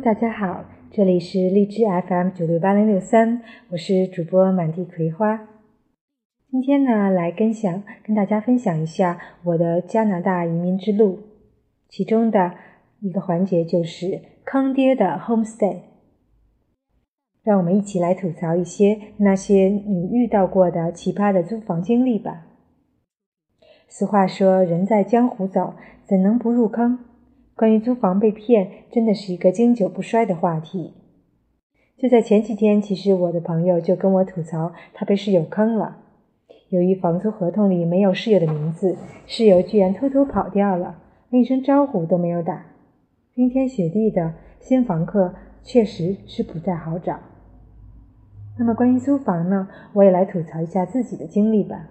大家好，这里是荔枝 FM 九六八零六三，我是主播满地葵花。今天呢，来跟享跟大家分享一下我的加拿大移民之路，其中的一个环节就是坑爹的 homestay。让我们一起来吐槽一些那些你遇到过的奇葩的租房经历吧。俗话说，人在江湖走，怎能不入坑？关于租房被骗，真的是一个经久不衰的话题。就在前几天，其实我的朋友就跟我吐槽，他被室友坑了。由于房租合同里没有室友的名字，室友居然偷偷跑掉了，连一声招呼都没有打。冰天雪地的新房客确实是不太好找。那么关于租房呢，我也来吐槽一下自己的经历吧。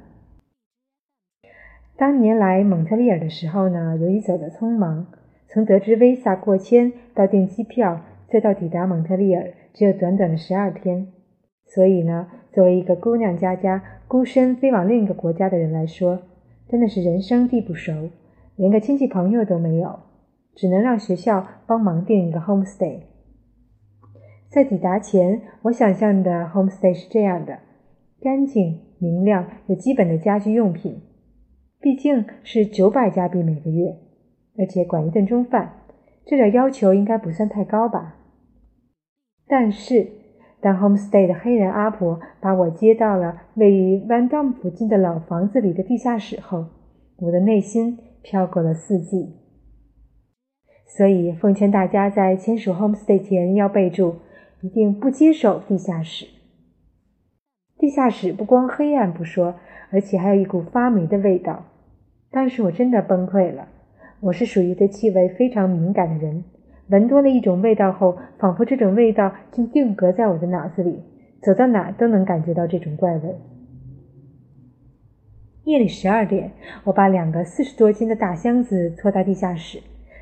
当年来蒙特利尔的时候呢，由于走得匆忙，从得知 Visa 过签到订机票，再到抵达蒙特利尔，只有短短的十二天。所以呢，作为一个姑娘家家孤身飞往另一个国家的人来说，真的是人生地不熟，连个亲戚朋友都没有，只能让学校帮忙订一个 homestay。在抵达前，我想象的 homestay 是这样的：干净、明亮，有基本的家居用品。毕竟是九百加币每个月，而且管一顿中饭，这点要求应该不算太高吧？但是。当 homestay 的黑人阿婆把我接到了位于 Van Dam 附近的老房子里的地下室后，我的内心飘过了四季。所以奉劝大家在签署 homestay 前要备注：一定不接受地下室。地下室不光黑暗不说，而且还有一股发霉的味道。当时我真的崩溃了。我是属于对气味非常敏感的人。闻多了一种味道后，仿佛这种味道竟定格在我的脑子里，走到哪都能感觉到这种怪味。夜里十二点，我把两个四十多斤的大箱子拖到地下室。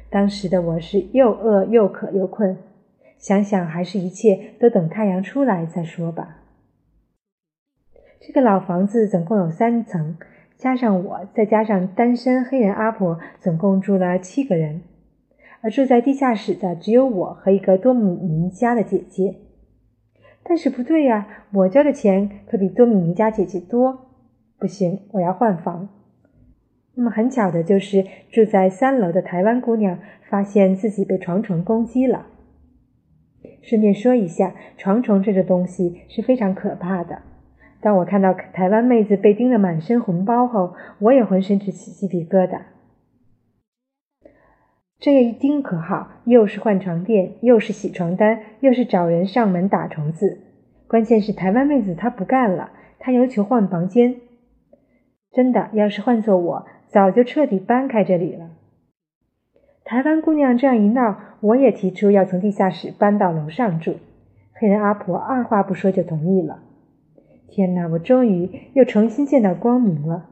当时的我是又饿又渴又困，想想还是一切都等太阳出来再说吧。这个老房子总共有三层，加上我，再加上单身黑人阿婆，总共住了七个人。而住在地下室的只有我和一个多米尼加的姐姐，但是不对呀，我交的钱可比多米尼加姐姐多，不行，我要换房。那么很巧的就是住在三楼的台湾姑娘发现自己被床虫攻击了。顺便说一下，床虫这个东西是非常可怕的。当我看到台湾妹子被叮得满身红包后，我也浑身直起鸡皮疙瘩。这一盯可好，又是换床垫，又是洗床单，又是找人上门打虫子。关键是台湾妹子她不干了，她要求换房间。真的，要是换做我，早就彻底搬开这里了。台湾姑娘这样一闹，我也提出要从地下室搬到楼上住。黑人阿婆二话不说就同意了。天哪，我终于又重新见到光明了。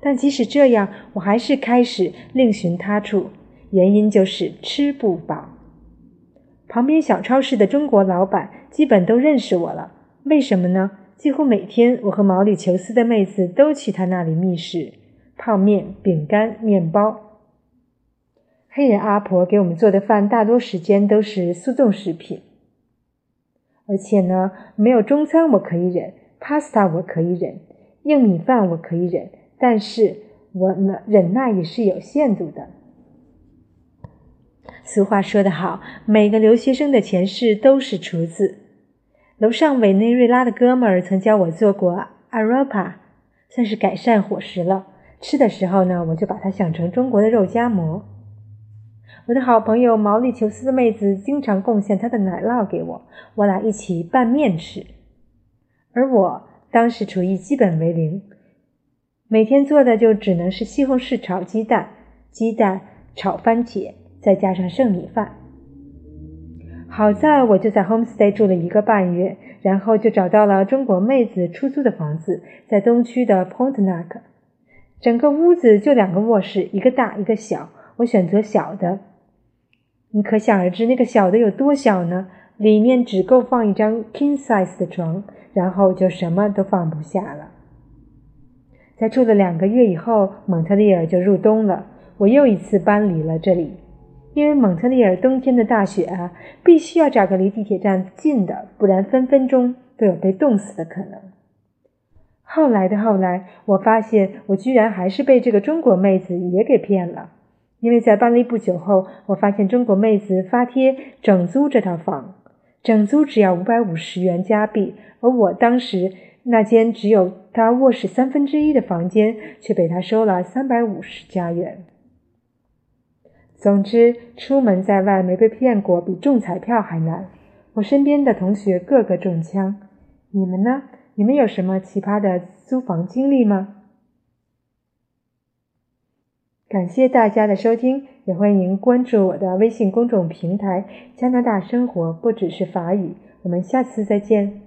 但即使这样，我还是开始另寻他处，原因就是吃不饱。旁边小超市的中国老板基本都认识我了，为什么呢？几乎每天，我和毛里求斯的妹子都去他那里觅食，泡面、饼干、面包。黑人阿婆给我们做的饭，大多时间都是速冻食品。而且呢，没有中餐我可以忍，pasta 我可以忍，硬米饭我可以忍。但是我呢，忍耐也是有限度的。俗话说得好，每个留学生的前世都是厨子。楼上委内瑞拉的哥们儿曾教我做过 aropa，，算是改善伙食了。吃的时候呢，我就把它想成中国的肉夹馍。我的好朋友毛里求斯的妹子经常贡献她的奶酪给我，我俩一起拌面吃。而我当时厨艺基本为零。每天做的就只能是西红柿炒鸡蛋、鸡蛋炒番茄，再加上剩米饭。好在我就在 homestay 住了一个半月，然后就找到了中国妹子出租的房子，在东区的 Pontnac。整个屋子就两个卧室，一个大一个小，我选择小的。你可想而知，那个小的有多小呢？里面只够放一张 king size 的床，然后就什么都放不下了。在住了两个月以后，蒙特利尔就入冬了。我又一次搬离了这里。因为蒙特利尔冬天的大雪啊，必须要找个离地铁站近的，不然分分钟都有被冻死的可能。后来的后来，我发现我居然还是被这个中国妹子也给骗了，因为在搬离不久后，我发现中国妹子发帖整租这套房，整租只要五百五十元加币，而我当时那间只有她卧室三分之一的房间，却被她收了三百五十加元。总之，出门在外没被骗过，比中彩票还难。我身边的同学个个中枪，你们呢？你们有什么奇葩的租房经历吗？感谢大家的收听，也欢迎关注我的微信公众平台“加拿大生活不只是法语”。我们下次再见。